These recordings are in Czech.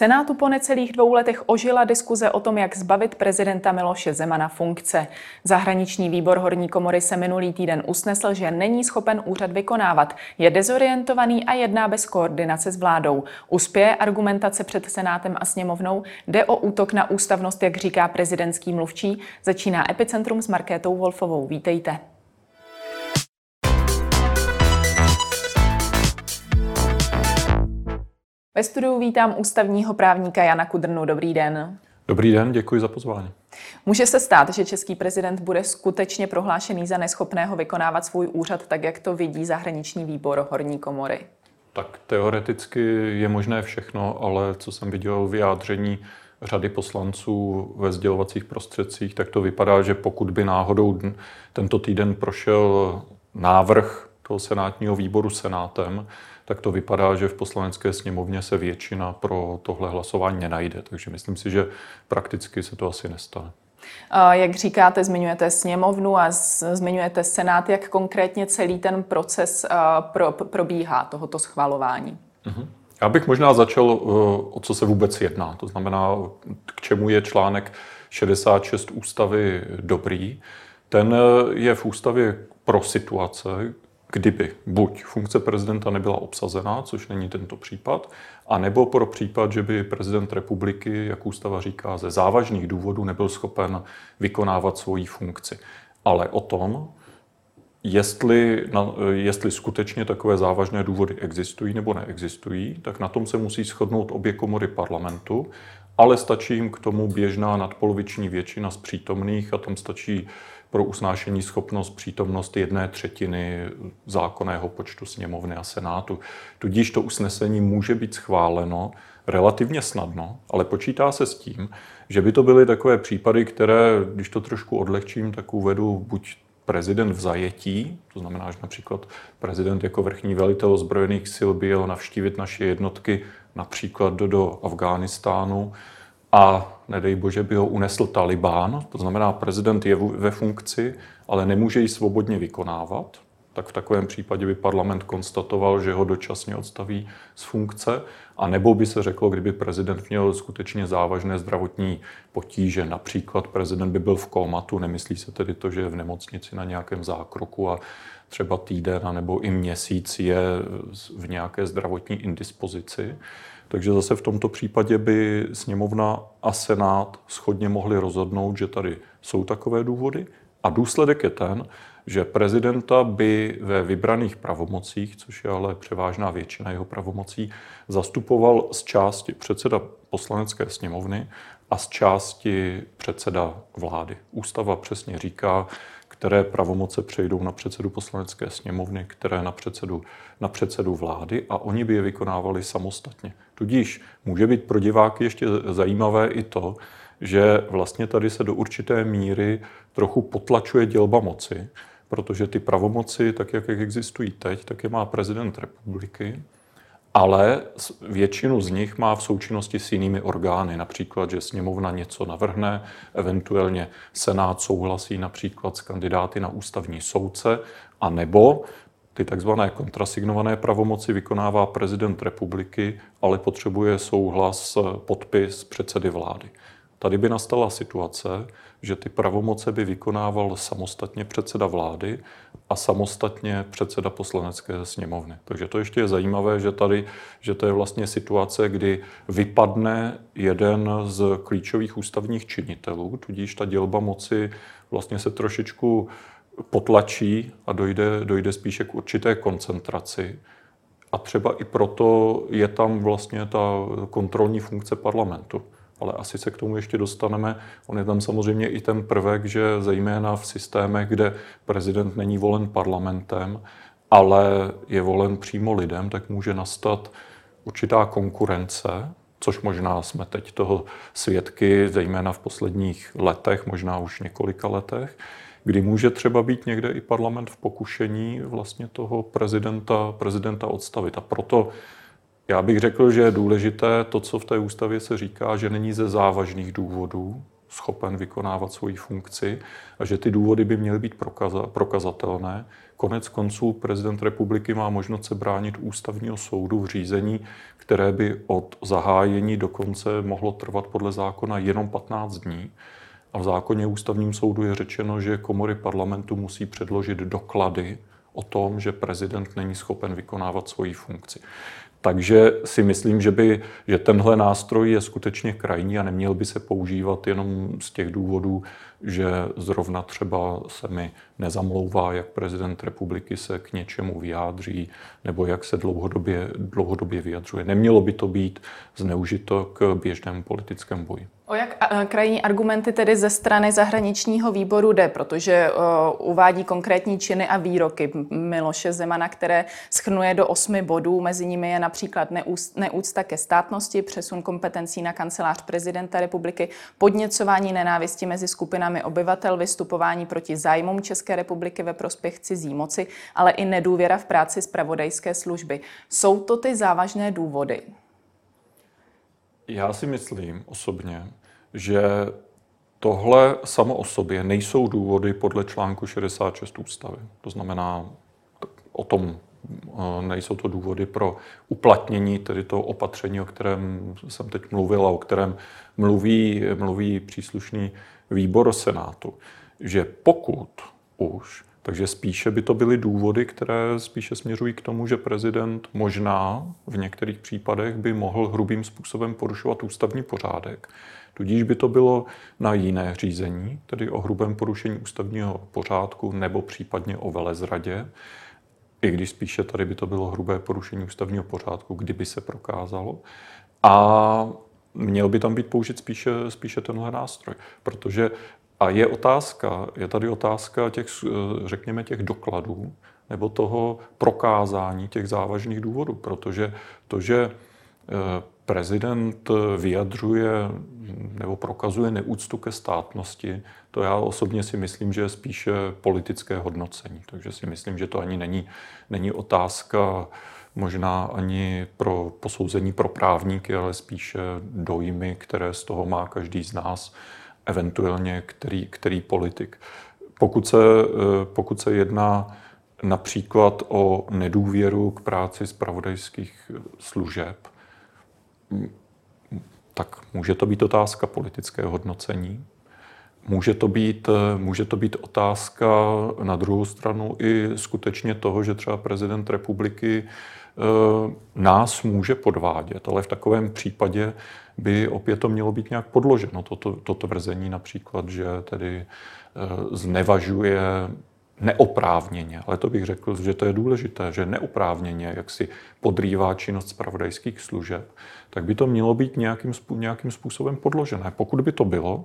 Senátu po necelých dvou letech ožila diskuze o tom, jak zbavit prezidenta Miloše Zemana funkce. Zahraniční výbor Horní komory se minulý týden usnesl, že není schopen úřad vykonávat, je dezorientovaný a jedná bez koordinace s vládou. Uspěje argumentace před Senátem a sněmovnou, jde o útok na ústavnost, jak říká prezidentský mluvčí. Začíná Epicentrum s Markétou Wolfovou. Vítejte. Ve studiu vítám ústavního právníka Jana Kudrnu. Dobrý den. Dobrý den, děkuji za pozvání. Může se stát, že český prezident bude skutečně prohlášený za neschopného vykonávat svůj úřad tak, jak to vidí zahraniční výbor Horní komory? Tak teoreticky je možné všechno, ale co jsem viděl vyjádření řady poslanců ve sdělovacích prostředcích, tak to vypadá, že pokud by náhodou tento týden prošel návrh toho senátního výboru senátem, tak to vypadá, že v poslanecké sněmovně se většina pro tohle hlasování nenajde. Takže myslím si, že prakticky se to asi nestane. Jak říkáte, zmiňujete sněmovnu a zmiňujete senát, jak konkrétně celý ten proces pro, probíhá tohoto schvalování? Uh-huh. Já bych možná začal, o co se vůbec jedná. To znamená, k čemu je článek 66 ústavy dobrý. Ten je v ústavě pro situace, kdyby buď funkce prezidenta nebyla obsazená, což není tento případ, a nebo pro případ, že by prezident republiky, jak ústava říká, ze závažných důvodů nebyl schopen vykonávat svoji funkci. Ale o tom, jestli, na, jestli skutečně takové závažné důvody existují nebo neexistují, tak na tom se musí shodnout obě komory parlamentu, ale stačí jim k tomu běžná nadpoloviční většina z přítomných a tam stačí pro usnášení schopnost přítomnost jedné třetiny zákonného počtu sněmovny a senátu. Tudíž to usnesení může být schváleno relativně snadno, ale počítá se s tím, že by to byly takové případy, které, když to trošku odlehčím, tak uvedu buď prezident v zajetí, to znamená, že například prezident jako vrchní velitel zbrojených sil by jel navštívit naše jednotky například do, do Afghánistánu, a nedej bože by ho unesl Talibán, to znamená, prezident je ve funkci, ale nemůže ji svobodně vykonávat, tak v takovém případě by parlament konstatoval, že ho dočasně odstaví z funkce, a nebo by se řeklo, kdyby prezident měl skutečně závažné zdravotní potíže, například prezident by byl v komatu, nemyslí se tedy to, že je v nemocnici na nějakém zákroku a třeba týden nebo i měsíc je v nějaké zdravotní indispozici, takže zase v tomto případě by sněmovna a senát schodně mohli rozhodnout, že tady jsou takové důvody. A důsledek je ten, že prezidenta by ve vybraných pravomocích, což je ale převážná většina jeho pravomocí, zastupoval z části předseda poslanecké sněmovny a z části předseda vlády. Ústava přesně říká, které pravomoce přejdou na předsedu poslanecké sněmovny, které na předsedu, na předsedu vlády a oni by je vykonávali samostatně. Tudíž může být pro diváky ještě zajímavé i to, že vlastně tady se do určité míry trochu potlačuje dělba moci, protože ty pravomoci, tak jak existují teď, tak je má prezident republiky ale většinu z nich má v součinnosti s jinými orgány. Například, že sněmovna něco navrhne, eventuálně senát souhlasí například s kandidáty na ústavní soudce, a nebo ty takzvané kontrasignované pravomoci vykonává prezident republiky, ale potřebuje souhlas, podpis předsedy vlády. Tady by nastala situace, že ty pravomoce by vykonával samostatně předseda vlády a samostatně předseda poslanecké sněmovny. Takže to ještě je zajímavé, že tady, že to je vlastně situace, kdy vypadne jeden z klíčových ústavních činitelů, tudíž ta dělba moci vlastně se trošičku potlačí a dojde, dojde spíše k určité koncentraci. A třeba i proto je tam vlastně ta kontrolní funkce parlamentu ale asi se k tomu ještě dostaneme. On je tam samozřejmě i ten prvek, že zejména v systémech, kde prezident není volen parlamentem, ale je volen přímo lidem, tak může nastat určitá konkurence, což možná jsme teď toho svědky, zejména v posledních letech, možná už několika letech, kdy může třeba být někde i parlament v pokušení vlastně toho prezidenta, prezidenta odstavit. A proto já bych řekl, že je důležité to, co v té ústavě se říká, že není ze závažných důvodů, schopen vykonávat svoji funkci a že ty důvody by měly být prokazatelné. Konec konců prezident republiky má možnost se bránit ústavního soudu v řízení, které by od zahájení do konce mohlo trvat podle zákona jenom 15 dní. A v zákoně ústavním soudu je řečeno, že komory parlamentu musí předložit doklady o tom, že prezident není schopen vykonávat svoji funkci. Takže si myslím, že, by, že tenhle nástroj je skutečně krajní a neměl by se používat jenom z těch důvodů, že zrovna třeba se mi nezamlouvá, jak prezident republiky se k něčemu vyjádří, nebo jak se dlouhodobě, dlouhodobě vyjadřuje. Nemělo by to být zneužito k běžnému politickému boji. O jak krajní argumenty tedy ze strany zahraničního výboru jde, protože uvádí konkrétní činy a výroky Miloše Zemana, které schrnuje do osmi bodů. Mezi nimi je například neúcta ke státnosti, přesun kompetencí na kancelář prezidenta republiky, podněcování nenávisti mezi skupinami obyvatel, vystupování proti zájmům České republiky ve prospěch cizí moci, ale i nedůvěra v práci zpravodajské služby. Jsou to ty závažné důvody? Já si myslím osobně, že tohle samo o sobě nejsou důvody podle článku 66 ústavy. To znamená, o tom eh, nejsou to důvody pro uplatnění tedy toho opatření, o kterém jsem teď mluvil a o kterém mluví, mluví příslušný výbor Senátu. Že pokud už, takže spíše by to byly důvody, které spíše směřují k tomu, že prezident možná v některých případech by mohl hrubým způsobem porušovat ústavní pořádek Tudíž by to bylo na jiné řízení, tedy o hrubém porušení ústavního pořádku nebo případně o velezradě, i když spíše tady by to bylo hrubé porušení ústavního pořádku, kdyby se prokázalo. A měl by tam být použit spíše, spíše tenhle nástroj, protože a je otázka, je tady otázka těch, řekněme, těch dokladů nebo toho prokázání těch závažných důvodů, protože to, že eh, prezident vyjadřuje nebo prokazuje neúctu ke státnosti, to já osobně si myslím, že je spíše politické hodnocení. Takže si myslím, že to ani není, není otázka možná ani pro posouzení pro právníky, ale spíše dojmy, které z toho má každý z nás, eventuálně který, který politik. Pokud se, pokud se jedná například o nedůvěru k práci zpravodajských služeb, tak může to být otázka politického hodnocení. Může to, být, může to být otázka na druhou stranu i skutečně toho, že třeba prezident republiky eh, nás může podvádět, ale v takovém případě by opět to mělo být nějak podloženo, toto, to tvrzení například, že tedy eh, znevažuje neoprávněně, ale to bych řekl, že to je důležité, že neoprávněně, jak si podrývá činnost zpravodajských služeb, tak by to mělo být nějakým, nějakým způsobem podložené. Pokud by to bylo,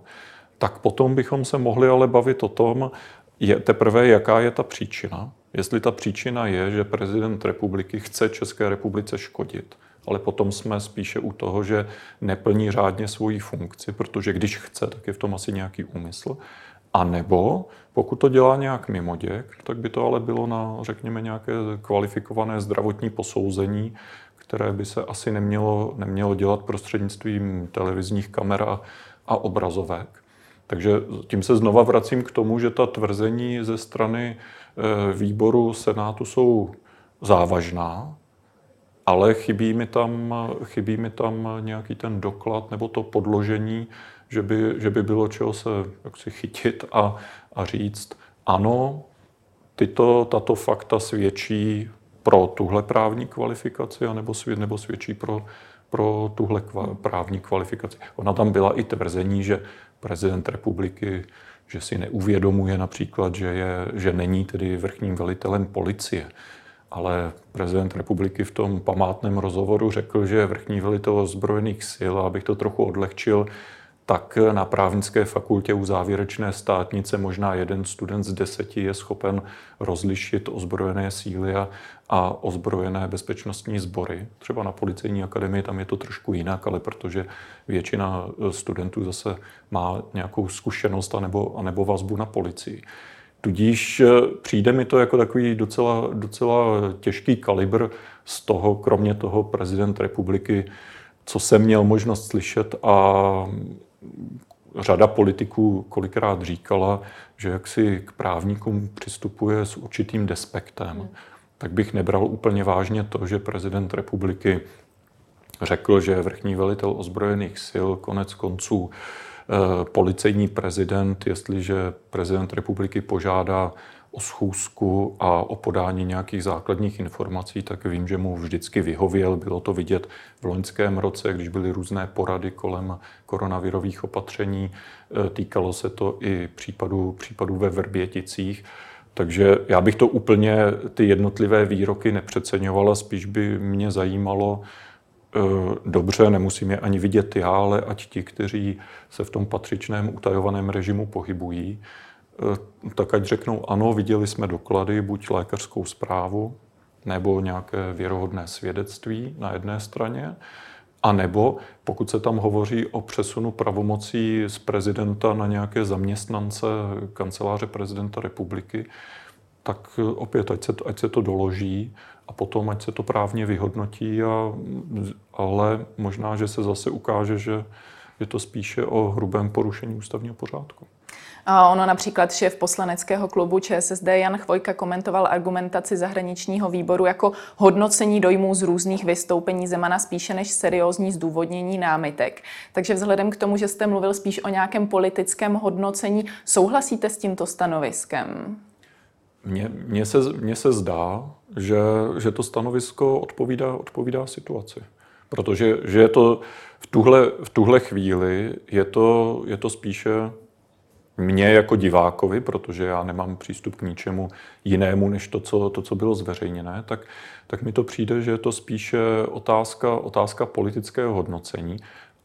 tak potom bychom se mohli ale bavit o tom, je teprve, jaká je ta příčina. Jestli ta příčina je, že prezident republiky chce České republice škodit, ale potom jsme spíše u toho, že neplní řádně svoji funkci, protože když chce, tak je v tom asi nějaký úmysl. A nebo pokud to dělá nějak mimoděk, tak by to ale bylo na, řekněme, nějaké kvalifikované zdravotní posouzení, které by se asi nemělo, nemělo dělat prostřednictvím televizních kamer a, a obrazovek. Takže tím se znova vracím k tomu, že ta tvrzení ze strany e, výboru Senátu jsou závažná, ale chybí mi tam, chybí mi tam nějaký ten doklad nebo to podložení, že by, že by bylo čeho se jaksi chytit a, a říct, ano, tyto, tato fakta svědčí pro tuhle právní kvalifikaci, anebo, svěd, nebo svědčí pro, pro tuhle kva, právní kvalifikaci. Ona tam byla i tvrzení, že prezident republiky že si neuvědomuje například, že, je, že není tedy vrchním velitelem policie. Ale prezident republiky v tom památném rozhovoru řekl, že je vrchní velitel ozbrojených sil, a abych to trochu odlehčil, tak na právnické fakultě u závěrečné státnice možná jeden student z deseti je schopen rozlišit ozbrojené síly a, a ozbrojené bezpečnostní sbory. Třeba na policejní akademii tam je to trošku jinak, ale protože většina studentů zase má nějakou zkušenost anebo, anebo vazbu na policii. Tudíž eh, přijde mi to jako takový docela, docela těžký kalibr z toho, kromě toho prezident republiky, co jsem měl možnost slyšet a řada politiků kolikrát říkala, že jak si k právníkům přistupuje s určitým despektem, hmm. tak bych nebral úplně vážně to, že prezident republiky řekl, že vrchní velitel ozbrojených sil konec konců eh, policejní prezident, jestliže prezident republiky požádá o schůzku a o podání nějakých základních informací, tak vím, že mu vždycky vyhověl. Bylo to vidět v loňském roce, když byly různé porady kolem koronavirových opatření. E, týkalo se to i případů, případů ve Vrběticích. Takže já bych to úplně ty jednotlivé výroky nepřeceňovala, spíš by mě zajímalo, e, dobře, nemusím je ani vidět já, ale ať ti, kteří se v tom patřičném utajovaném režimu pohybují, tak ať řeknou ano, viděli jsme doklady, buď lékařskou zprávu, nebo nějaké věrohodné svědectví na jedné straně, a nebo pokud se tam hovoří o přesunu pravomocí z prezidenta na nějaké zaměstnance kanceláře prezidenta republiky, tak opět, ať se, to, ať se to doloží a potom, ať se to právně vyhodnotí, a, ale možná, že se zase ukáže, že je to spíše o hrubém porušení ústavního pořádku. A ono například šéf poslaneckého klubu ČSSD Jan Chvojka komentoval argumentaci zahraničního výboru jako hodnocení dojmů z různých vystoupení Zemana spíše než seriózní zdůvodnění námitek. Takže vzhledem k tomu, že jste mluvil spíš o nějakém politickém hodnocení, souhlasíte s tímto stanoviskem? Mně, mně, se, mně se zdá, že, že to stanovisko odpovídá, odpovídá situaci. Protože že je to v tuhle, v tuhle chvíli je to, je to spíše mně jako divákovi, protože já nemám přístup k ničemu jinému, než to, co, to, co bylo zveřejněné, tak, tak mi to přijde, že je to spíše otázka, otázka politického hodnocení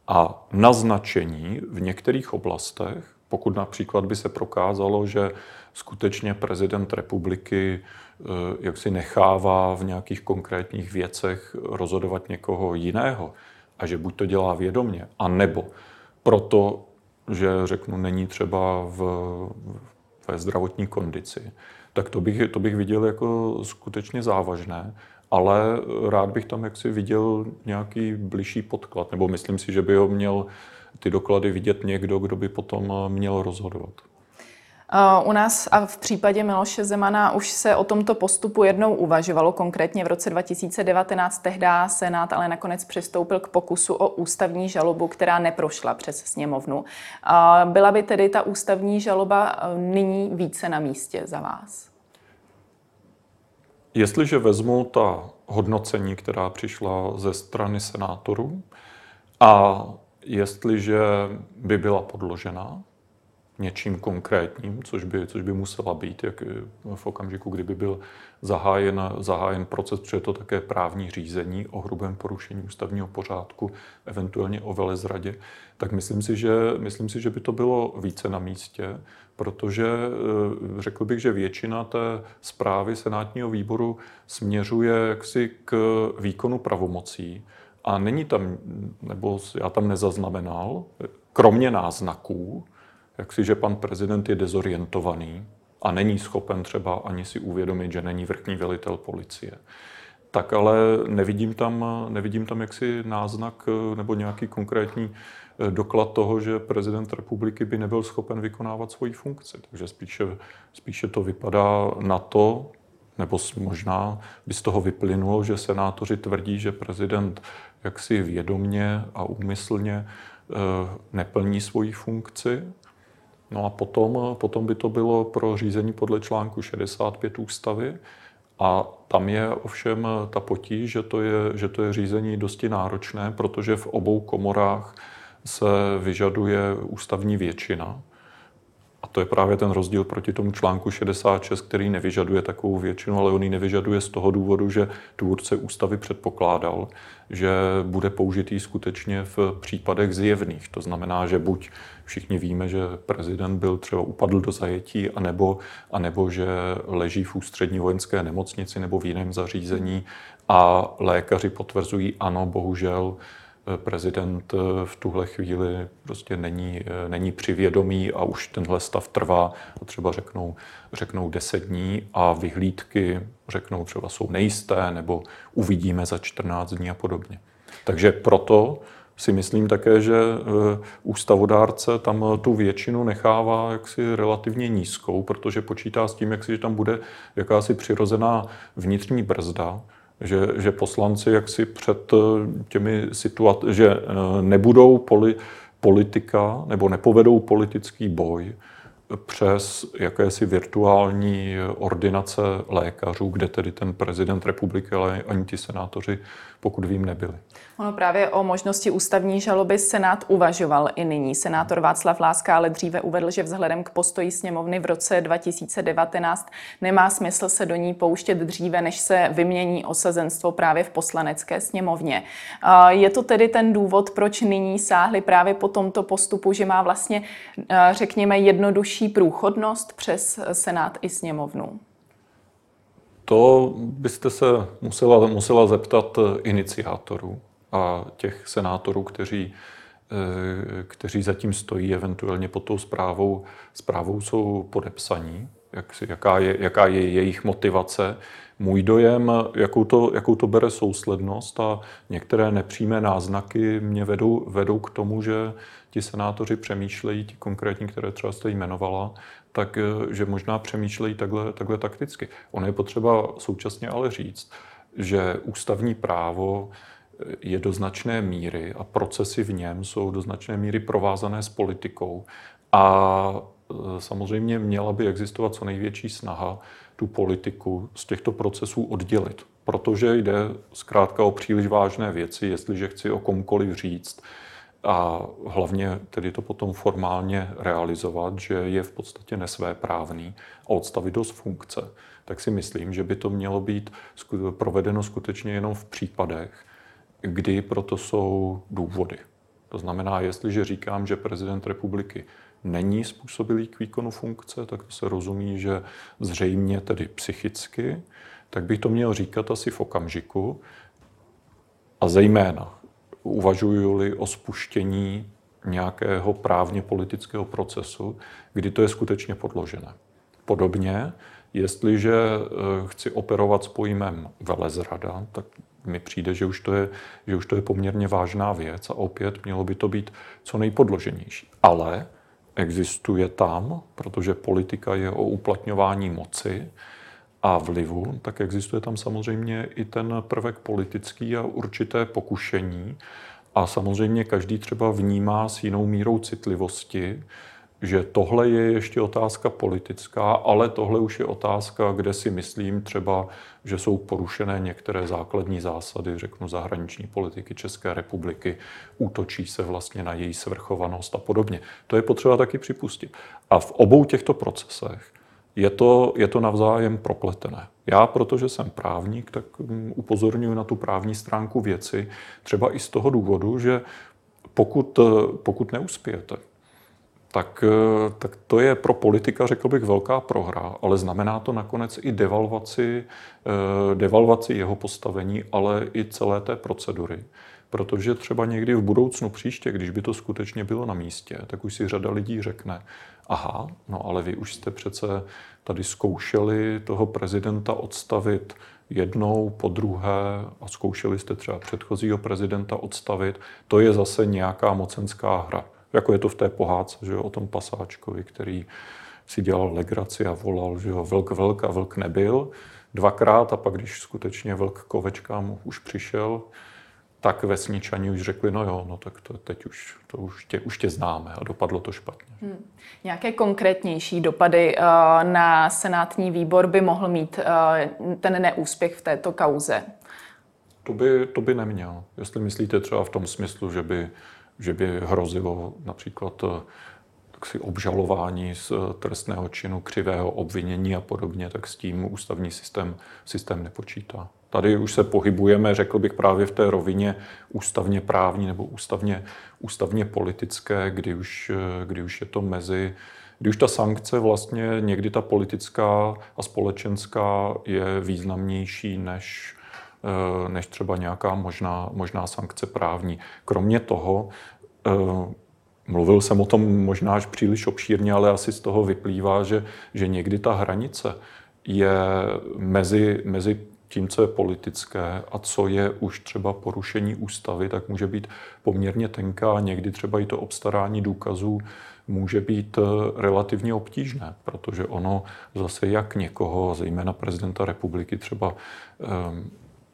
a naznačení v některých oblastech, pokud například by se prokázalo, že skutečně prezident republiky eh, jak si nechává v nějakých konkrétních věcech rozhodovat někoho jiného a že buď to dělá vědomně, a nebo proto že řeknu, není třeba v, ve zdravotní kondici, tak to bych, to bych viděl jako skutečně závažné, ale rád bych tam jaksi viděl nějaký bližší podklad, nebo myslím si, že by ho měl ty doklady vidět někdo, kdo by potom měl rozhodovat. U nás a v případě Miloše Zemana už se o tomto postupu jednou uvažovalo, konkrétně v roce 2019 tehdy Senát ale nakonec přistoupil k pokusu o ústavní žalobu, která neprošla přes sněmovnu. Byla by tedy ta ústavní žaloba e, nyní více na místě za vás? Jestliže vezmu ta hodnocení, která přišla ze strany senátorů a jestliže by byla podložená, něčím konkrétním, což by, což by musela být, jak v okamžiku, kdyby byl zahájen, zahájen proces, protože je to také právní řízení o hrubém porušení ústavního pořádku, eventuálně o velezradě, tak myslím si, že, myslím si, že by to bylo více na místě, protože eh, řekl bych, že většina té zprávy Senátního výboru směřuje jaksi k výkonu pravomocí a není tam, nebo já tam nezaznamenal, kromě náznaků, jak si, že pan prezident je dezorientovaný a není schopen třeba ani si uvědomit, že není vrchní velitel policie. Tak ale nevidím tam, nevidím tam jaksi náznak eh, nebo nějaký konkrétní eh, doklad toho, že prezident republiky by nebyl schopen vykonávat svoji funkci. Takže spíše, spíše to vypadá na to, nebo možná by z toho vyplynulo, že senátoři tvrdí, že prezident jaksi vědomně a úmyslně eh, neplní svoji funkci No a potom, potom by to bylo pro řízení podle článku 65 ústavy. A tam je ovšem ta potíž, že to je, že to je řízení dosti náročné, protože v obou komorách se vyžaduje ústavní většina. A to je právě ten rozdíl proti tomu článku 66, který nevyžaduje takovou většinu, ale on ji nevyžaduje z toho důvodu, že tvůrce ústavy předpokládal, že bude použitý skutečně v případech zjevných. To znamená, že buď všichni víme, že prezident byl třeba upadl do zajetí, anebo, anebo že leží v ústřední vojenské nemocnici nebo v jiném zařízení a lékaři potvrzují, ano, bohužel, prezident v tuhle chvíli prostě není, není přivědomý a už tenhle stav trvá, třeba řeknou, řeknou 10 dní a vyhlídky řeknou třeba jsou nejisté nebo uvidíme za 14 dní a podobně. Takže proto si myslím také, že ústavodárce tam tu většinu nechává jaksi relativně nízkou, protože počítá s tím, jak si, že tam bude jakási přirozená vnitřní brzda, že, že poslanci jaksi před těmi situacemi, že nebudou poli, politika nebo nepovedou politický boj přes jakési virtuální ordinace lékařů, kde tedy ten prezident republiky, ale ani ti senátoři, pokud vím, nebyli. Ono právě o možnosti ústavní žaloby Senát uvažoval i nyní. Senátor Václav Láska ale dříve uvedl, že vzhledem k postoji sněmovny v roce 2019 nemá smysl se do ní pouštět dříve, než se vymění osazenstvo právě v poslanecké sněmovně. Je to tedy ten důvod, proč nyní sáhli právě po tomto postupu, že má vlastně, řekněme, jednodušší průchodnost přes Senát i sněmovnu? To byste se musela, musela zeptat iniciátorů a těch senátorů, kteří, eh, kteří zatím stojí, eventuálně pod tou zprávou, zprávou jsou podepsaní, jak, jaká, je, jaká je jejich motivace. Můj dojem, jakou to, jakou to bere souslednost a některé nepřímé náznaky mě vedou, vedou k tomu, že ti senátoři přemýšlejí, ti konkrétní, které třeba jste jmenovala, tak eh, že možná přemýšlejí takhle, takhle takticky. Ono je potřeba současně ale říct, že ústavní právo je do značné míry a procesy v něm jsou do značné míry provázané s politikou. A eh, samozřejmě měla by existovat co největší snaha tu politiku z těchto procesů oddělit. Protože jde zkrátka o příliš vážné věci, jestliže chci o komkoliv říct, a hlavně tedy to potom formálně realizovat, že je v podstatě nesvéprávný a odstavit do funkce, tak si myslím, že by to mělo být provedeno skutečně jenom v případech, kdy proto jsou důvody. To znamená, jestliže říkám, že prezident republiky není způsobilý k výkonu funkce, tak to se rozumí, že zřejmě tedy psychicky, tak bych to měl říkat asi v okamžiku a zejména uvažuju-li o spuštění nějakého právně politického procesu, kdy to je skutečně podložené. Podobně, jestliže eh, chci operovat s pojmem velezrada, tak mi přijde, že už, to je, že už to je poměrně vážná věc a opět mělo by to být co nejpodloženější. Ale existuje tam, protože politika je o uplatňování moci, a vlivu, tak existuje tam samozřejmě i ten prvek politický a určité pokušení. A samozřejmě každý třeba vnímá s jinou mírou citlivosti, že tohle je ještě otázka politická, ale tohle už je otázka, kde si myslím třeba, že jsou porušené některé základní zásady, řeknu, zahraniční politiky České republiky, útočí se vlastně na její svrchovanost a podobně. To je potřeba taky připustit. A v obou těchto procesech je to, je to navzájem propletené. Já, protože jsem právník, tak mm, upozorňuji na tu právní stránku věci, třeba i z toho důvodu, že pokud, pokud neuspějete, tak, tak to je pro politika, řekl bych, velká prohra, ale znamená to nakonec i devalvaci, eh, devalvaci jeho postavení, ale i celé té procedury. Protože třeba někdy v budoucnu příště, když by to skutečně bylo na místě, tak už si řada lidí řekne, aha, no ale vy už jste přece tady zkoušeli toho prezidenta odstavit jednou, po druhé a zkoušeli jste třeba předchozího prezidenta odstavit, to je zase nějaká mocenská hra. Jako je to v té pohádce, že jo, o tom pasáčkovi, který si dělal legraci a volal, že jo, vlk, vlk a vlk nebyl dvakrát a pak, když skutečně vlk kovečkám už přišel, tak vesničani už řekli, no jo, no tak to teď už, to už, tě, už tě známe a dopadlo to špatně. Hmm. Nějaké konkrétnější dopady uh, na senátní výbor by mohl mít uh, ten neúspěch v této kauze? To by, to by neměl. Jestli myslíte třeba v tom smyslu, že by, že by hrozilo například uh, si obžalování z trestného činu, křivého obvinění a podobně, tak s tím ústavní systém, systém nepočítá. Tady už se pohybujeme, řekl bych, právě v té rovině ústavně právní nebo ústavně, ústavně politické, kdy už, kdy už je to mezi kdy už ta sankce vlastně někdy ta politická a společenská je významnější než, eh, než třeba nějaká možná, možná sankce právní. Kromě toho, eh, mluvil jsem o tom možná až příliš obšírně, ale asi z toho vyplývá, že, že někdy ta hranice je mezi, mezi tím, co je politické a co je už třeba porušení ústavy, tak může být poměrně tenká. Někdy třeba i to obstarání důkazů může být eh, relativně obtížné, protože ono zase jak někoho, zejména prezidenta republiky, třeba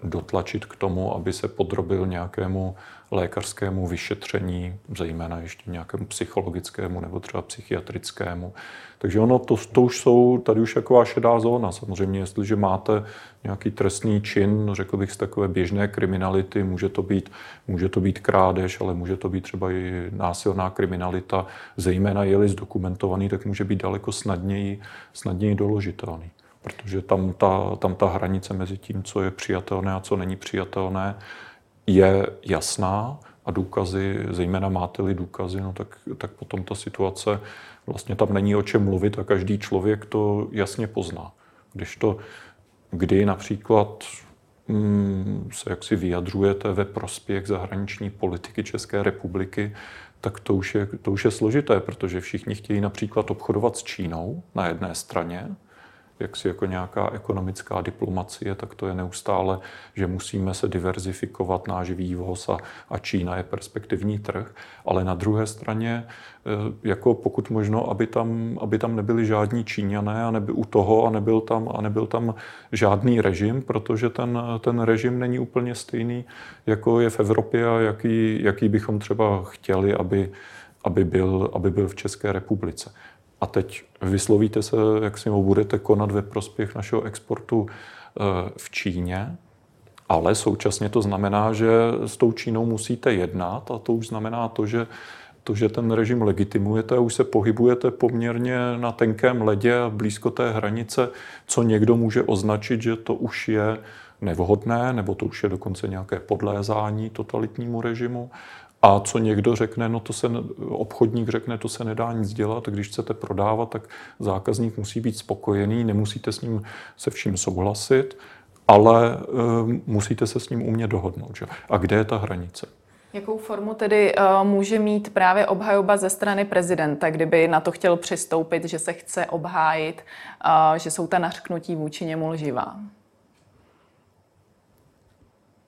dotlačit k tomu, aby se podrobil nějakému lékařskému vyšetření, zejména ještě nějakému psychologickému nebo třeba psychiatrickému. Takže ono, to, to už jsou tady už taková šedá zóna. Samozřejmě, jestliže máte nějaký trestný čin, řekl bych z takové běžné kriminality, může to být, může to být krádež, ale může to být třeba i násilná kriminalita, zejména je-li zdokumentovaný, tak může být daleko snadněji, snadněji doložitelný protože tam ta, tam ta hranice mezi tím, co je přijatelné a co není přijatelné, je jasná a důkazy, zejména máte-li důkazy, no tak, tak potom ta situace, vlastně tam není o čem mluvit a každý člověk to jasně pozná. Když to, kdy například mm, se jaksi vyjadřujete ve prospěch zahraniční politiky České republiky, tak to už, je, to už je složité, protože všichni chtějí například obchodovat s Čínou na jedné straně, jaksi jako nějaká ekonomická diplomacie, tak to je neustále, že musíme se diverzifikovat náš vývoz a, a Čína je perspektivní trh. Ale na druhé straně, e, jako pokud možno, aby tam, aby tam nebyli žádní Číňané a neby u toho a nebyl tam, a nebyl tam žádný režim, protože ten, ten režim není úplně stejný, jako je v Evropě a jaký, jaký bychom třeba chtěli, aby, aby, byl, aby byl v České republice. A teď vyslovíte se, jak si budete konat ve prospěch našeho exportu eh, v Číně, ale současně to znamená, že s tou Čínou musíte jednat a to už znamená to, že to, že ten režim legitimujete a už se pohybujete poměrně na tenkém ledě a blízko té hranice, co někdo může označit, že to už je nevhodné, nebo to už je dokonce nějaké podlézání totalitnímu režimu. A co někdo řekne, no to se, obchodník řekne, to se nedá nic dělat, když chcete prodávat, tak zákazník musí být spokojený, nemusíte s ním se vším souhlasit, ale uh, musíte se s ním umět dohodnout. Že? A kde je ta hranice? Jakou formu tedy uh, může mít právě obhajoba ze strany prezidenta, kdyby na to chtěl přistoupit, že se chce obhájit, uh, že jsou ta nařknutí vůči němu lživá?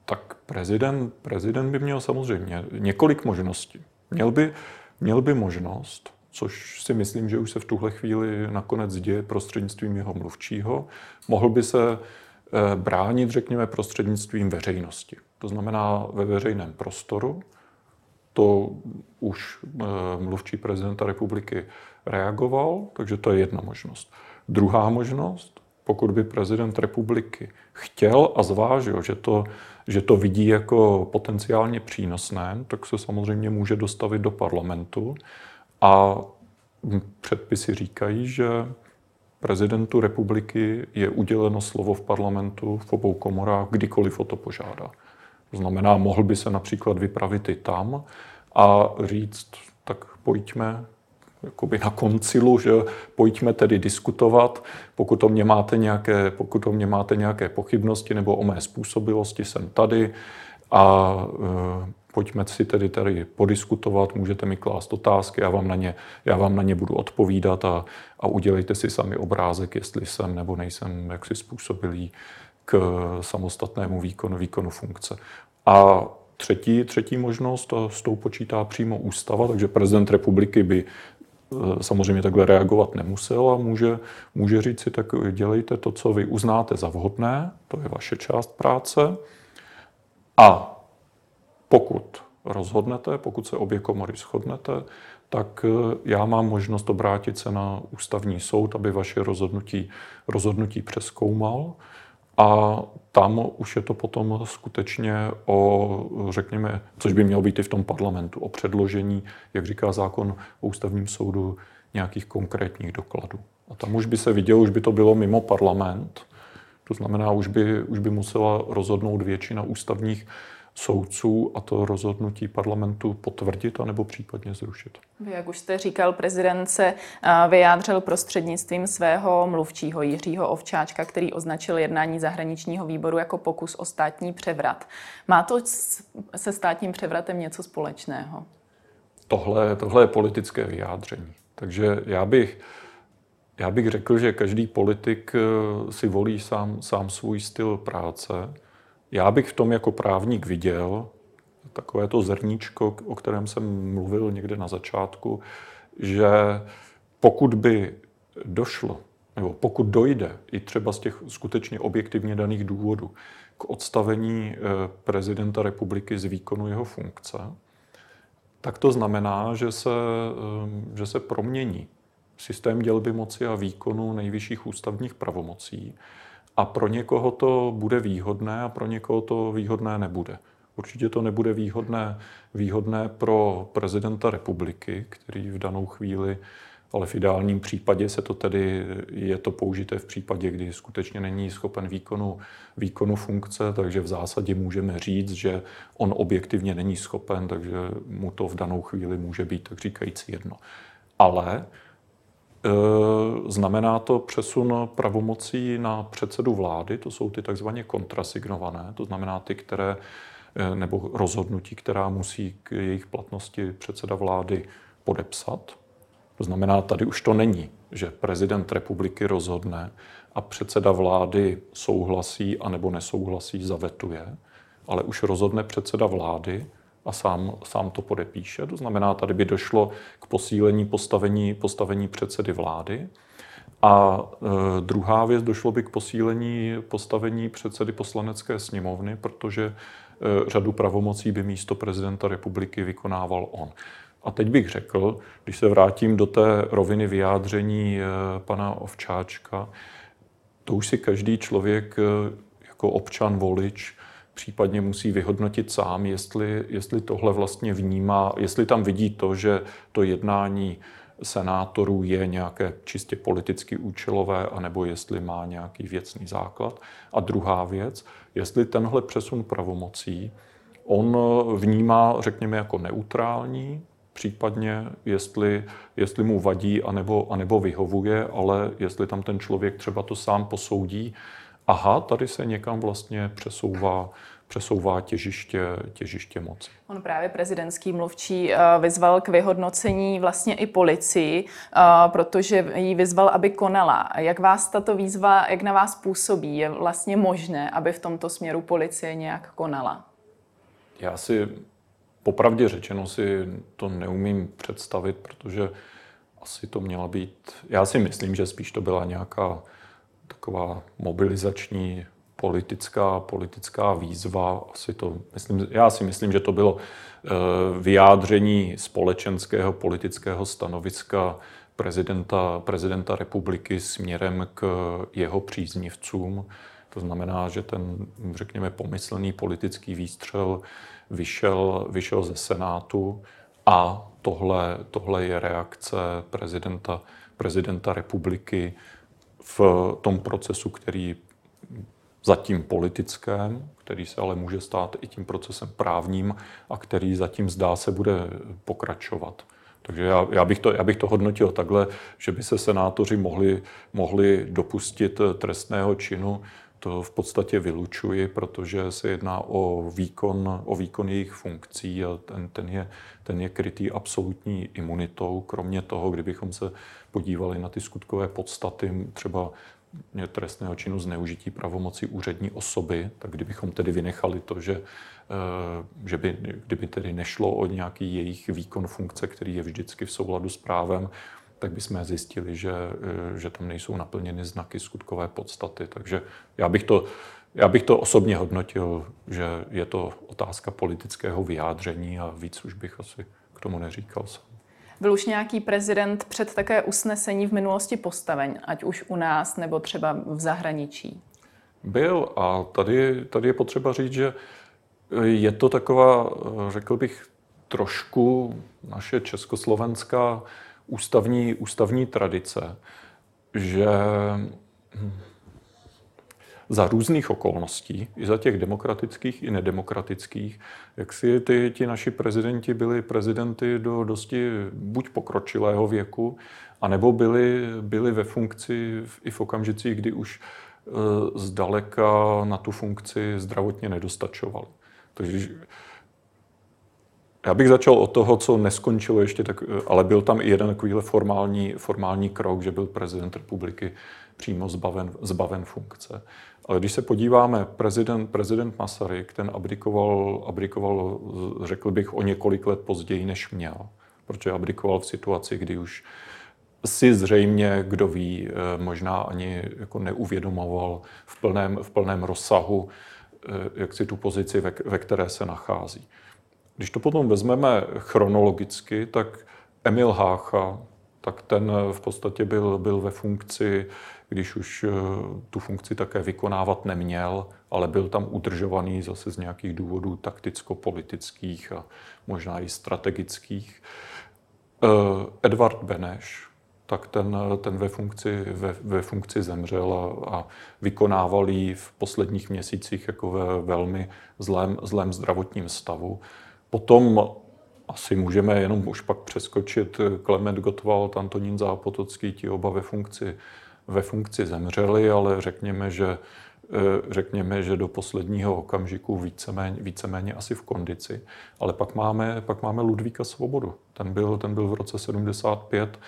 Tak prezident, prezident by měl samozřejmě několik možností. Měl by, měl by možnost, což si myslím, že už se v tuhle chvíli nakonec děje prostřednictvím jeho mluvčího, mohl by se eh, bránit, řekněme, prostřednictvím veřejnosti. To znamená ve veřejném prostoru. To už eh, mluvčí prezidenta republiky reagoval, takže to je jedna možnost. Druhá možnost, pokud by prezident republiky chtěl a zvážil, že to, že to vidí jako potenciálně přínosné, tak se samozřejmě může dostavit do parlamentu a předpisy říkají, že prezidentu republiky je uděleno slovo v parlamentu v obou komorách, kdykoliv o to požádá. To znamená, mohl by se například vypravit i tam a říct, tak pojďme jakoby na koncilu, že pojďme tedy diskutovat, pokud o mě máte nějaké, pokud o mě máte nějaké pochybnosti nebo o mé způsobilosti, jsem tady a e, pojďme si tedy tady podiskutovat, můžete mi klást otázky, já vám na ně, já vám na ně budu odpovídat a, a udělejte si sami obrázek, jestli jsem nebo nejsem jaksi způsobilý k samostatnému výkonu, výkonu funkce. A Třetí, třetí možnost, s tou počítá přímo ústava, takže prezident republiky by samozřejmě takhle reagovat nemusel a může, může říct si, tak dělejte to, co vy uznáte za vhodné, to je vaše část práce. A pokud rozhodnete, pokud se obě komory shodnete, tak eh, já mám možnost obrátit se na ústavní soud, aby vaše rozhodnutí, rozhodnutí přeskoumal a tam už je to potom skutečně o, řekněme, což by mělo být i v tom parlamentu, o předložení, jak říká zákon o ústavním soudu, nějakých konkrétních dokladů. A tam už by se vidělo, už by to bylo mimo parlament, to znamená, už by, už by musela rozhodnout většina ústavních soudců a to rozhodnutí parlamentu potvrdit anebo případně zrušit. Jak už jste říkal, prezident se vyjádřil prostřednictvím svého mluvčího Jiřího Ovčáčka, který označil jednání zahraničního výboru jako pokus o státní převrat. Má to se státním převratem něco společného? Tohle, tohle je politické vyjádření. Takže já bych Já bych řekl, že každý politik eh, si volí sám, sám svůj styl práce. Já bych v tom jako právník viděl takové to zrníčko, o kterém jsem mluvil někde na začátku, že pokud by došlo, nebo pokud dojde i třeba z těch skutečně objektivně daných důvodů k odstavení eh, prezidenta republiky z výkonu jeho funkce, tak to znamená, že se, eh, že se promění systém dělby moci a výkonu nejvyšších ústavních pravomocí. A pro někoho to bude výhodné a pro někoho to výhodné nebude. Určitě to nebude výhodné, výhodné pro prezidenta republiky, který v danou chvíli, ale v ideálním případě se to tedy, je to použité v případě, kdy skutečně není schopen výkonu, výkonu funkce, takže v zásadě můžeme říct, že on objektivně není schopen, takže mu to v danou chvíli může být, tak říkajíc, jedno. Ale Znamená to přesun pravomocí na předsedu vlády, to jsou ty takzvaně kontrasignované, to znamená ty, které Eh, nebo rozhodnutí, která musí k jejich platnosti předseda vlády podepsat. To znamená, tady už to není, že prezident republiky rozhodne a předseda vlády souhlasí anebo nesouhlasí, zavetuje, ale už rozhodne předseda vlády a sám, sám to podepíše. To znamená, tady by došlo k posílení postavení, postavení předsedy vlády. A e, druhá věc, došlo by k posílení postavení předsedy poslanecké sněmovny, protože Eh, řadu pravomocí by místo prezidenta republiky vykonával on. A teď bych řekl, když se vrátím do té roviny vyjádření eh, pana Ovčáčka, to už si každý člověk eh, jako občan, volič, případně musí vyhodnotit sám, jestli, jestli tohle vlastně vnímá, jestli tam vidí to, že to jednání senátorů je nějaké čistě politicky účelové, anebo jestli má nějaký věcný základ. A druhá věc, jestli tenhle přesun pravomocí on vnímá, řekněme, jako neutrální, případně jestli, jestli mu vadí anebo, anebo vyhovuje, ale jestli tam ten člověk třeba to sám posoudí, aha, tady se někam vlastně přesouvá přesouvá těžiště, těžiště moci. On právě prezidentský mluvčí eh, vyzval k vyhodnocení vlastně i policii, eh, protože ji vyzval, aby konala. Jak vás tato výzva, jak na vás působí? Je vlastně možné, aby v tomto směru policie nějak konala? Já si popravdě řečeno si to neumím představit, protože asi to měla být, já si myslím, že spíš to byla nějaká taková mobilizační politická, politická výzva. Asi to, myslím, já si myslím, že to bylo eh, vyjádření společenského politického stanoviska prezidenta, prezidenta republiky směrem k jeho příznivcům. To znamená, že ten, řekněme, pomyslný politický výstřel vyšel, vyšel ze Senátu a tohle, tohle je reakce prezidenta, prezidenta republiky v tom procesu, který zatím politickém, který se ale může stát i tím procesem právním a který zatím zdá se bude pokračovat. Takže já, já, bych to, já bych to hodnotil takhle, že by se senátoři mohli, mohli dopustit trestného činu. To v podstatě vylučuji, protože se jedná o výkon, o výkon jejich funkcí a ten, ten, je, ten je krytý absolutní imunitou. Kromě toho, kdybychom se podívali na ty skutkové podstaty, třeba trestného činu zneužití pravomoci úřední osoby, tak kdybychom tedy vynechali to, že, eh, že by, kdyby tedy nešlo o nějaký jejich výkon funkce, který je vždycky v souladu s právem, tak bychom zjistili, že, eh, že tam nejsou naplněny znaky skutkové podstaty. Takže já bych to, já bych to osobně hodnotil, že je to otázka politického vyjádření a víc už bych asi k tomu neříkal sám. Byl už nějaký prezident před také usnesení v minulosti postaven, ať už u nás nebo třeba v zahraničí? Byl a tady, tady je potřeba říct, že je to taková, řekl bych, trošku naše československá ústavní, ústavní tradice, že za různých okolností, i za těch demokratických i nedemokratických, jak si ty, ti naši prezidenti byli prezidenty do dosti buď pokročilého věku, anebo byli, byli ve funkci i v okamžicích, kdy už e, zdaleka na tu funkci zdravotně nedostačovali. Takže Já bych začal od toho, co neskončilo ještě, tak, ale byl tam i jeden takovýhle formální, formální krok, že byl prezident republiky přímo zbaven, zbaven funkce. Ale když se podíváme, prezident, prezident Masaryk, ten abdikoval, abdikoval, řekl bych, o několik let později, než měl. Protože abdikoval v situaci, kdy už si zřejmě, kdo ví, eh, možná ani jako neuvědomoval v plném, v plném rozsahu, eh, jak si tu pozici, ve, ve které se nachází. Když to potom vezmeme chronologicky, tak Emil Hácha, tak ten v podstatě byl, byl ve funkci, když už eh, tu funkci také vykonávat neměl, ale byl tam udržovaný zase z nějakých důvodů takticko-politických a možná i strategických. Edvard Beneš, tak ten, ten ve, funkci, ve, ve funkci zemřel a, a vykonával ji v posledních měsících jako ve velmi zlém, zlém zdravotním stavu. Potom asi můžeme jenom už pak přeskočit Klement Gottwald, Antonín Zápotocký, ti oba ve funkci, ve funkci zemřeli, ale řekněme, že řekněme, že do posledního okamžiku víceméně, víceméně asi v kondici. Ale pak máme, pak máme Ludvíka Svobodu. Ten byl, ten byl v roce 75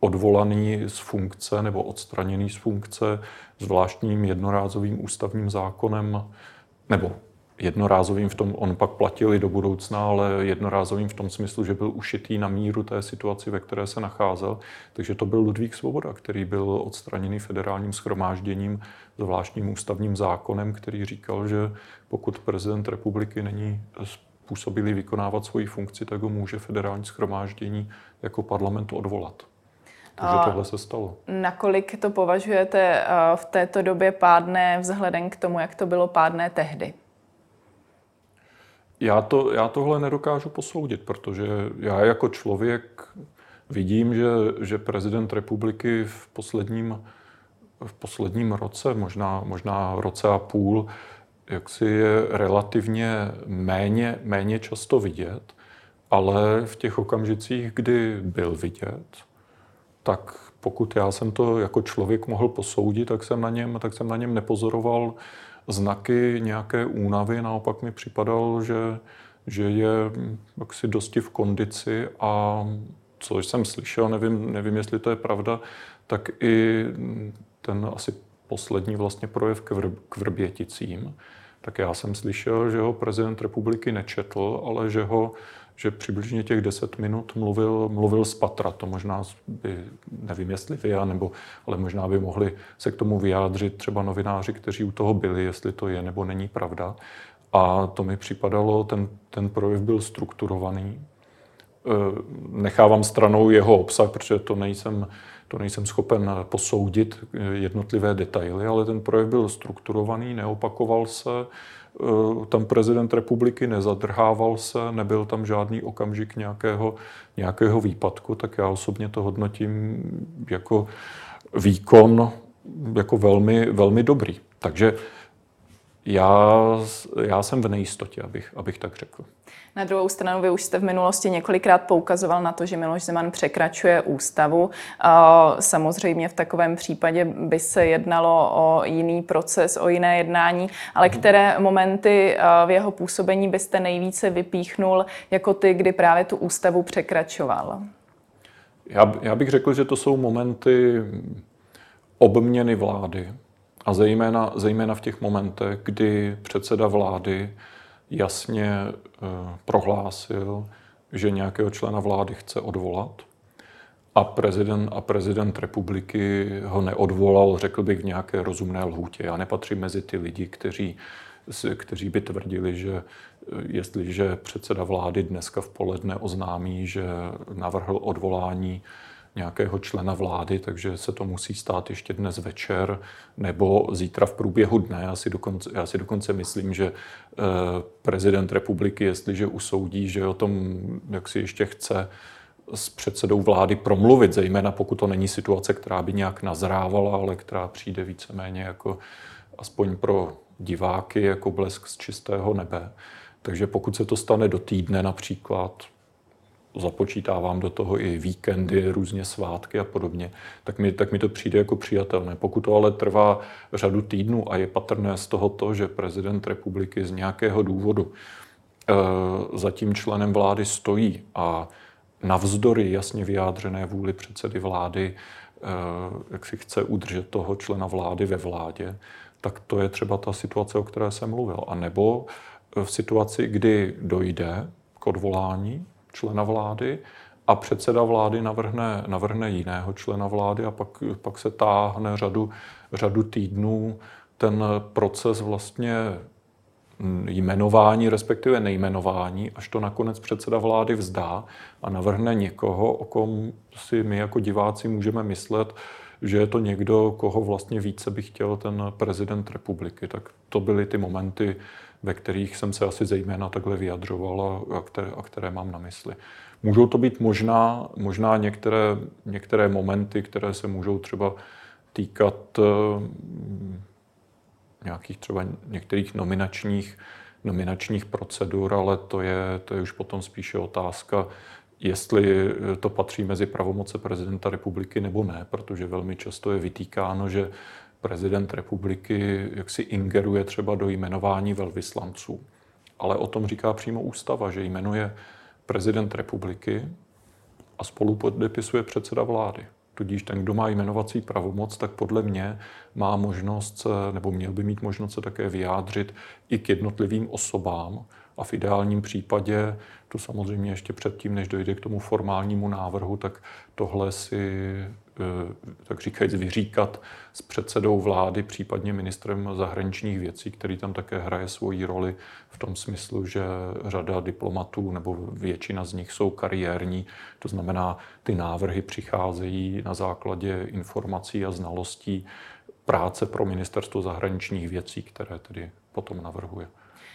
odvolaný z funkce nebo odstraněný z funkce zvláštním jednorázovým ústavním zákonem, nebo jednorázovým v tom, on pak platil i do budoucna, ale jednorázovým v tom smyslu, že byl ušitý na míru té situaci, ve které se nacházel. Takže to byl Ludvík Svoboda, který byl odstraněný federálním schromážděním zvláštním ústavním zákonem, který říkal, že pokud prezident republiky není způsobilý vykonávat svoji funkci, tak ho může federální schromáždění jako parlament odvolat. Takže tohle se stalo. Nakolik to považujete v této době pádné vzhledem k tomu, jak to bylo pádné tehdy? Já, to, já tohle nedokážu posoudit, protože já jako člověk vidím, že, že prezident republiky v posledním, v posledním roce, možná, možná roce a půl, jak si je relativně méně, méně často vidět, ale v těch okamžicích, kdy byl vidět, tak pokud já jsem to jako člověk mohl posoudit, tak jsem na něm, tak jsem na něm nepozoroval znaky nějaké únavy. Naopak mi připadal, že, že je jaksi dosti v kondici a co jsem slyšel, nevím, nevím, jestli to je pravda, tak i ten asi poslední vlastně projev k, vr, k Vrběticím, tak já jsem slyšel, že ho prezident republiky nečetl, ale že ho že přibližně těch 10 minut mluvil, mluvil z patra. To možná by, nevím jestli vy, nebo, ale možná by mohli se k tomu vyjádřit třeba novináři, kteří u toho byli, jestli to je nebo není pravda. A to mi připadalo, ten, ten projev byl strukturovaný. E, nechávám stranou jeho obsah, protože to nejsem, to nejsem schopen posoudit jednotlivé detaily, ale ten projev byl strukturovaný, neopakoval se, tam prezident republiky nezadrhával se, nebyl tam žádný okamžik nějakého, nějakého výpadku, tak já osobně to hodnotím jako výkon jako velmi, velmi dobrý. Takže já, já jsem v nejistotě, abych, abych tak řekl. Na druhou stranu, vy už jste v minulosti několikrát poukazoval na to, že Miloš Zeman překračuje ústavu. Samozřejmě v takovém případě by se jednalo o jiný proces, o jiné jednání, ale mhm. které momenty v jeho působení byste nejvíce vypíchnul jako ty, kdy právě tu ústavu překračoval? Já, já bych řekl, že to jsou momenty obměny vlády. A zejména, zejména v těch momentech, kdy předseda vlády jasně eh, prohlásil, že nějakého člena vlády chce odvolat a prezident, a prezident republiky ho neodvolal, řekl bych, v nějaké rozumné lhůtě. Já nepatřím mezi ty lidi, kteří, kteří by tvrdili, že eh, jestliže předseda vlády dneska v poledne oznámí, že navrhl odvolání nějakého člena vlády, takže se to musí stát ještě dnes večer nebo zítra v průběhu dne. Já si dokonce, já si dokonce myslím, že eh, prezident republiky, jestliže usoudí, že o tom, jak si ještě chce s předsedou vlády promluvit, zejména pokud to není situace, která by nějak nazrávala, ale která přijde víceméně jako aspoň pro diváky jako blesk z čistého nebe. Takže pokud se to stane do týdne například, započítávám do toho i víkendy, různě svátky a podobně, tak mi, tak mi to přijde jako přijatelné. Pokud to ale trvá řadu týdnů a je patrné z toho to, že prezident republiky z nějakého důvodu za tím členem vlády stojí a navzdory jasně vyjádřené vůli předsedy vlády, jak si chce udržet toho člena vlády ve vládě, tak to je třeba ta situace, o které jsem mluvil. A nebo v situaci, kdy dojde k odvolání člena vlády a předseda vlády navrhne, navrhne jiného člena vlády a pak, pak se táhne řadu, řadu týdnů. Ten proces vlastně jmenování, respektive nejmenování, až to nakonec předseda vlády vzdá a navrhne někoho, o kom si my jako diváci můžeme myslet, že je to někdo, koho vlastně více by chtěl ten prezident republiky. Tak to byly ty momenty, ve kterých jsem se asi zejména takhle vyjadřoval a které, a které mám na mysli. Můžou to být možná, možná některé, některé momenty, které se můžou třeba týkat eh, nějakých třeba některých nominačních, nominačních procedur, ale to je, to je už potom spíše otázka, jestli to patří mezi pravomoce prezidenta republiky nebo ne, protože velmi často je vytýkáno, že prezident republiky jaksi ingeruje třeba do jmenování velvyslanců. Ale o tom říká přímo ústava, že jmenuje prezident republiky a spolu podepisuje předseda vlády. Tudíž ten, kdo má jmenovací pravomoc, tak podle mě má možnost, nebo měl by mít možnost se také vyjádřit i k jednotlivým osobám, a v ideálním případě, to samozřejmě ještě předtím, než dojde k tomu formálnímu návrhu, tak tohle si, eh, tak říkajíc, vyříkat s předsedou vlády, případně ministrem zahraničních věcí, který tam také hraje svoji roli v tom smyslu, že řada diplomatů nebo většina z nich jsou kariérní, to znamená, ty návrhy přicházejí na základě informací a znalostí práce pro ministerstvo zahraničních věcí, které tedy potom navrhuje.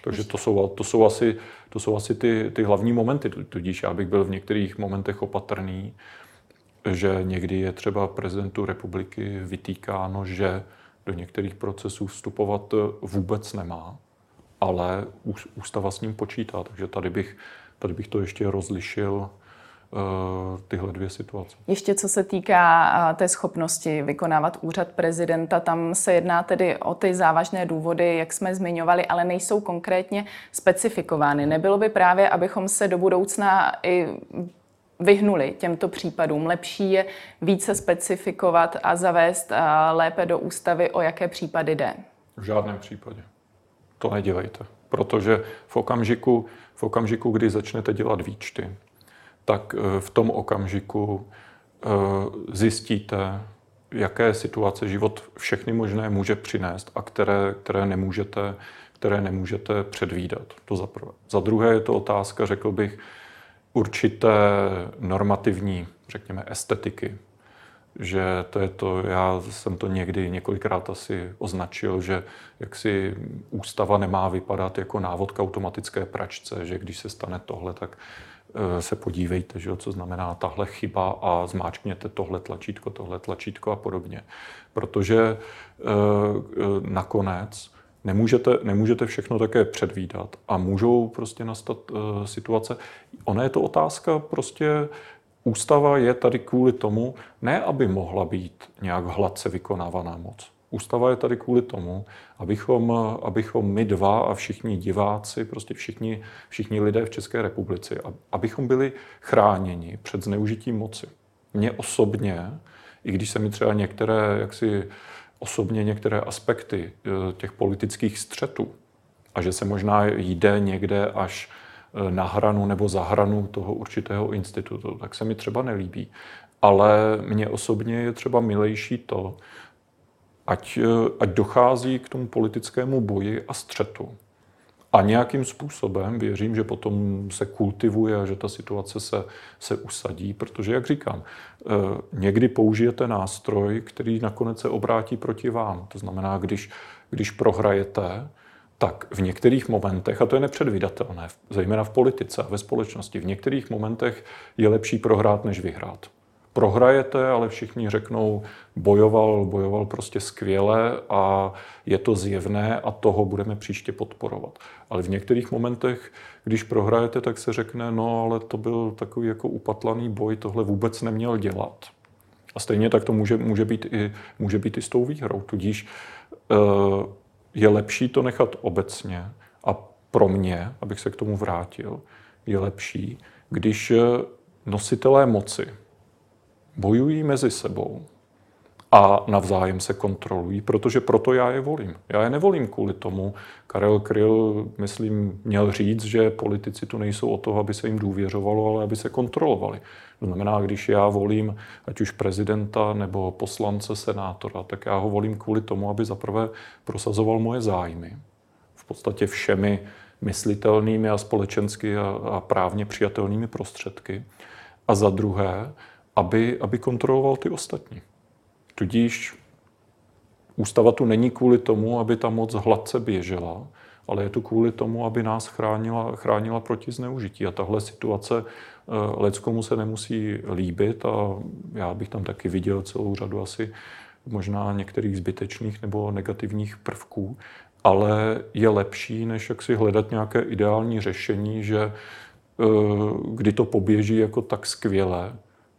Takže to jsou, to jsou asi, to jsou asi ty, ty hlavní momenty. Tudíž já bych byl v některých momentech opatrný, že někdy je třeba prezidentu republiky vytýkáno, že do některých procesů vstupovat vůbec nemá, ale ústava s ním počítá. Takže tady bych, tady bych to ještě rozlišil Eh, tyhle dvě situace. Ještě co se týká eh, té schopnosti vykonávat úřad prezidenta, tam se jedná tedy o ty závažné důvody, jak jsme zmiňovali, ale nejsou konkrétně specifikovány. Nebylo by právě, abychom se do budoucna i vyhnuli těmto případům. Lepší je více specifikovat a zavést eh, lépe do ústavy, o jaké případy jde. V žádném případě. To nedělejte. Protože v okamžiku, v okamžiku, kdy začnete dělat výčty, tak eh, v tom okamžiku eh, zjistíte, jaké situace život všechny možné může přinést a které, které, nemůžete, které nemůžete předvídat. To za prvé. Za druhé je to otázka, řekl bych, určité normativní, řekněme, estetiky. Že to je to, já jsem to někdy několikrát asi označil, že jaksi ústava nemá vypadat jako návod k automatické pračce, že když se stane tohle, tak se podívejte, že, co znamená tahle chyba a zmáčkněte tohle tlačítko, tohle tlačítko a podobně. Protože eh, eh, nakonec nemůžete, nemůžete všechno také předvídat a můžou prostě nastat situace. Ona je to otázka prostě Ústava je tady kvůli tomu, ne aby mohla být nějak hladce vykonávaná moc, Ústava je tady kvůli tomu, abychom, abychom my dva a všichni diváci, prostě všichni, všichni lidé v České republice, abychom byli chráněni před zneužitím moci. Mně osobně, i když se mi třeba některé, jaksi osobně některé aspekty e, těch politických střetů, a že se možná jde někde až e, na hranu nebo za hranu toho určitého institutu, tak se mi třeba nelíbí. Ale mně osobně je třeba milejší to, ať, eh, ať dochází k tomu politickému boji a střetu. A nějakým způsobem věřím, že potom se kultivuje a že ta situace se, se usadí, protože, jak říkám, eh, někdy použijete nástroj, který nakonec se obrátí proti vám. To znamená, když, když prohrajete, tak v některých momentech, a to je nepředvídatelné, zejména v politice a ve společnosti, v některých momentech je lepší prohrát, než vyhrát prohrajete, ale všichni řeknou, bojoval, bojoval prostě skvěle a je to zjevné a toho budeme příště podporovat. Ale v některých momentech, když prohrajete, tak se řekne, no ale to byl takový jako upatlaný boj, tohle vůbec neměl dělat. A stejně tak to může, může, být, i, může být i s tou výhrou. Tudíž uh, je lepší to nechat obecně a pro mě, abych se k tomu vrátil, je lepší, když nositelé moci bojují mezi sebou a navzájem se kontrolují, protože proto já je volím. Já je nevolím kvůli tomu. Karel Kryl, myslím, měl říct, že politici tu nejsou o toho, aby se jim důvěřovalo, ale aby se kontrolovali. To znamená, když já volím ať už prezidenta nebo poslance, senátora, tak já ho volím kvůli tomu, aby zaprvé prosazoval moje zájmy. V podstatě všemi myslitelnými a společensky a, a právně přijatelnými prostředky. A za druhé, aby, aby kontroloval ty ostatní. Tudíž ústava tu není kvůli tomu, aby ta moc hladce běžela, ale je tu kvůli tomu, aby nás chránila, chránila proti zneužití. A tahle situace eh, leckomu se nemusí líbit a já bych tam taky viděl celou řadu asi možná některých zbytečných nebo negativních prvků, ale je lepší, než jak si hledat nějaké ideální řešení, že eh, kdy to poběží jako tak skvěle,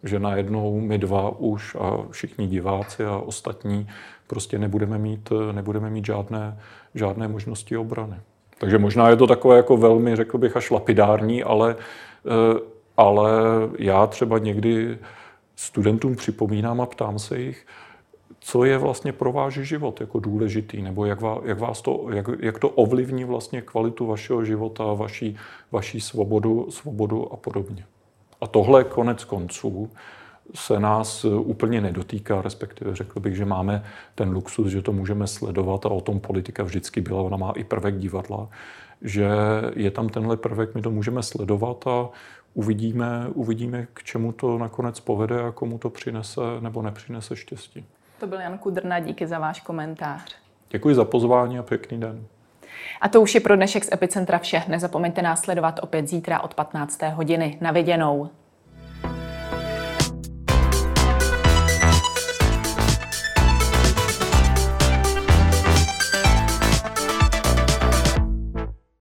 že najednou my dva už a všichni diváci a ostatní prostě nebudeme mít, nebudeme mít žádné, žádné možnosti obrany. Takže možná je to takové jako velmi, řekl bych, až lapidární, ale, eh, ale já třeba někdy studentům připomínám a ptám se jich, co je vlastně pro váš život jako důležitý, nebo jak, vás, jak, vás to, jak, jak to ovlivní vlastně kvalitu vašeho života, vaší, vaší svobodu, svobodu a podobně. A tohle konec konců se nás úplně nedotýká, respektive řekl bych, že máme ten luxus, že to můžeme sledovat a o tom politika vždycky byla, ona má i prvek divadla, že je tam tenhle prvek, my to můžeme sledovat a uvidíme, uvidíme, k čemu to nakonec povede a komu to přinese nebo nepřinese štěstí. To byl Jan Kudrna, díky za váš komentář. Děkuji za pozvání a pěkný den. A to už je pro dnešek z Epicentra vše. Nezapomeňte následovat opět zítra od 15. hodiny. Na viděnou.